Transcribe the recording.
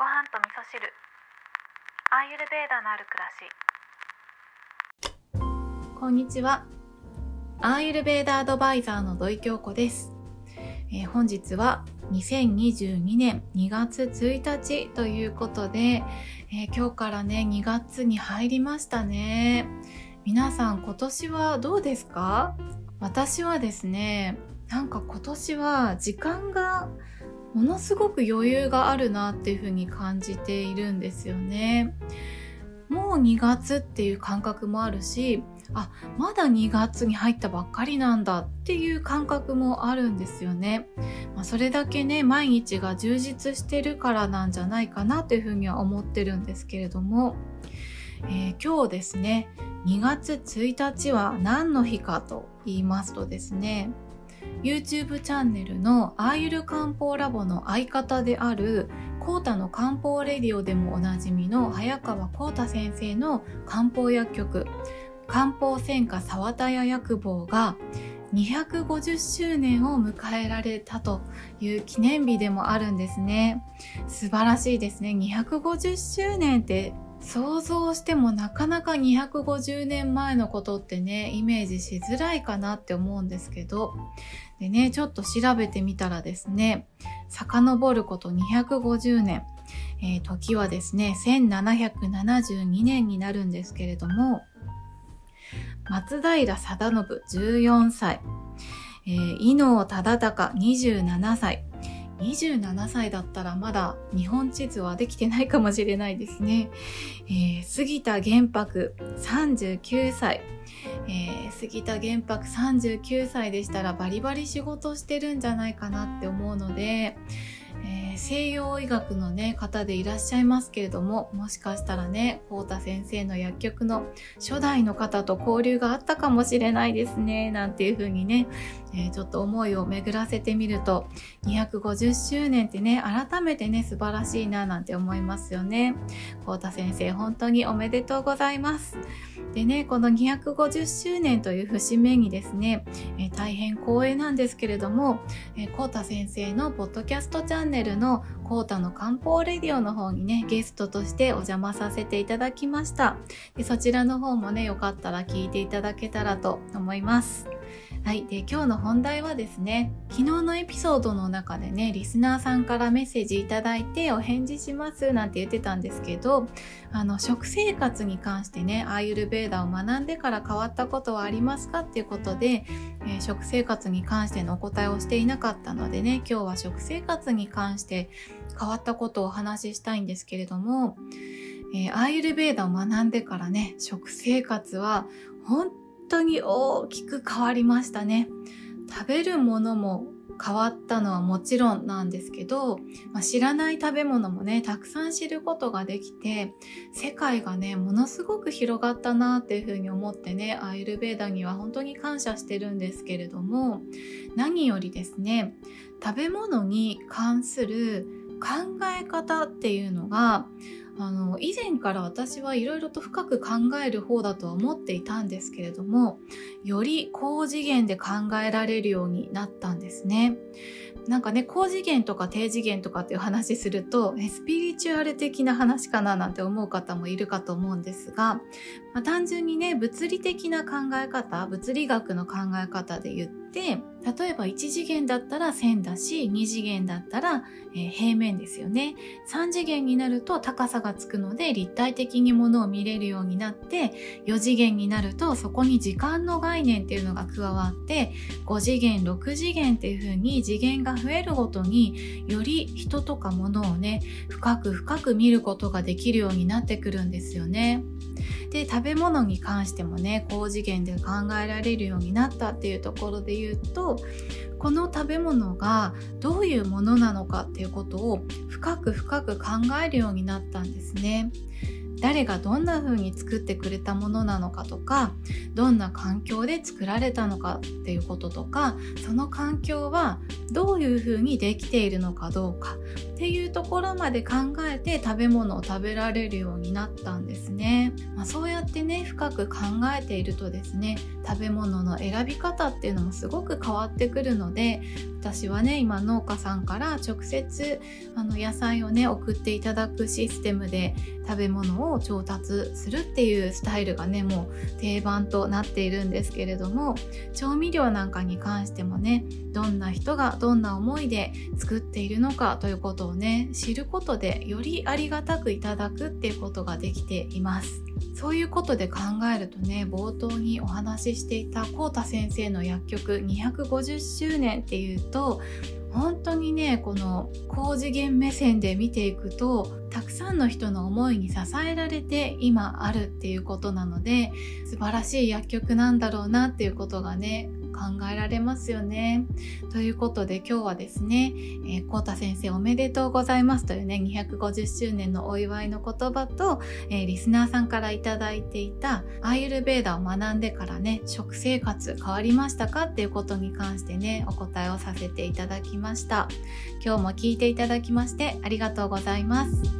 ご飯と味噌汁アーユルベーダのある暮らしこんにちは。アーユルベーダアドバイザーの土井京子です。えー本日は2022年2月1日ということで、えー今日からね、2月に入りましたね。皆さん今年はどうですか？私はですね、なんか今年は時間がものすごく余裕があるなっていうふうに感じているんですよね。もう2月っていう感覚もあるし、あ、まだ2月に入ったばっかりなんだっていう感覚もあるんですよね。まあ、それだけね、毎日が充実してるからなんじゃないかなというふうには思ってるんですけれども、えー今日ですね、2月1日は何の日かと言いますとですね、YouTube チャンネルのアーユル漢方ラボの相方であるコータの漢方レディオでもおなじみの早川コータ先生の漢方薬局漢方専科沢田屋薬房が250周年を迎えられたという記念日でもあるんですね。素晴らしいですね。250周年って想像してもなかなか250年前のことってねイメージしづらいかなって思うんですけど。でねちょっと調べてみたらですね遡ること250年、えー時はですね1772年になるんですけれども松平定信14歳、えー伊能忠敬27歳。27歳だったらまだ日本地図はできてないかもしれないですね。えー杉田玄白39歳、えー杉田玄白39歳でしたらバリバリ仕事してるんじゃないかなって思うので、えー西洋医学のね方でいらっしゃいますけれどももしかしたらね幸太先生の薬局の初代の方と交流があったかもしれないですねなんていう風にね、えーちょっと思いを巡らせてみると250周年ってね改めてね素晴らしいななんて思いますよね。幸太先生本当におめでとうございます。でねこの250周年という節目にですね、えー大変光栄なんですけれどもえー、コー先生のポッドキャストチャンネルのコータの漢方レディオの方にね、ゲストとしてお邪魔させていただきました。でそちらの方もね、よかったら聞いていただけたらと思います。はい。で、今日の本題はですね、昨日のエピソードの中でね、リスナーさんからメッセージいただいてお返事しますなんて言ってたんですけど、あの、食生活に関してね、アーユルベーダを学んでから変わったことはありますかっていうことで、えー食生活に関してのお答えをしていなかったのでね今日は食生活に関して変わったことをお話ししたいんですけれども、えーアーユルベーダを学んでからね食生活は本当に大きく変わりましたね。食べるものも変わったのはもちろんなんですけど、まあ知らない食べ物もねたくさん知ることができて世界がねものすごく広がったなっていうふうに思ってねアーユルベーダには本当に感謝してるんですけれども何よりですね食べ物に関する考え方っていうのがあの以前から私はいろいろと深く考える方だとは思っていたんですけれどもより高次元で考えられるようになったんですね。なんかね高次元とか低次元とかっていう話するとスピリチュアル的な話かななんて思う方もいるかと思うんですが、まあ、単純にね物理的な考え方物理学の考え方で言って例えば1次元だったら線だし2次元だったら、平面ですよね3次元になると高さがつくので立体的にものを見れるようになって4次元になるとそこに時間の概念っていうのが加わって5次元6次元っていう風に次元が増えるごとにより人とか物をね深く深く見ることができるようになってくるんですよね。で食べ物に関してもね高次元で考えられるようになったっていうところで言うとこの食べ物がどういうものなのかっていうことを深く深く考えるようになったんですね。誰がどんな風に作ってくれたものなのかとかどんな環境で作られたのかっていうこととかその環境はどういう風にできているのかどうかっていうところまで考えて食べ物を食べられるようになったんですね、まあ、そうやってね深く考えているとですね食べ物の選び方っていうのもすごく変わってくるので私はね今農家さんから直接あの野菜をね送っていただくシステムで食べ物を調達するっていうスタイルがねもう定番となっているんですけれども調味料なんかに関してもねどんな人がどんな思いで作っているのかということをね知ることでよりありがたくいただくっていうことができています。そういうことで考えるとね冒頭にお話ししていたコータ先生の薬局250周年っていうと本当にねこの高次元目線で見ていくとたくさんの人の思いに支えられて今あるっていうことなので素晴らしい薬局なんだろうなっていうことがね考えられますよね。ということで今日はですね、えー、コータ先生おめでとうございますというね、250周年のお祝いの言葉と、えー、リスナーさんからいただいていたアーユルベーダを学んでからね、食生活変わりましたか？っていうことに関してね、お答えをさせていただきました。今日も聞いていただきましてありがとうございます。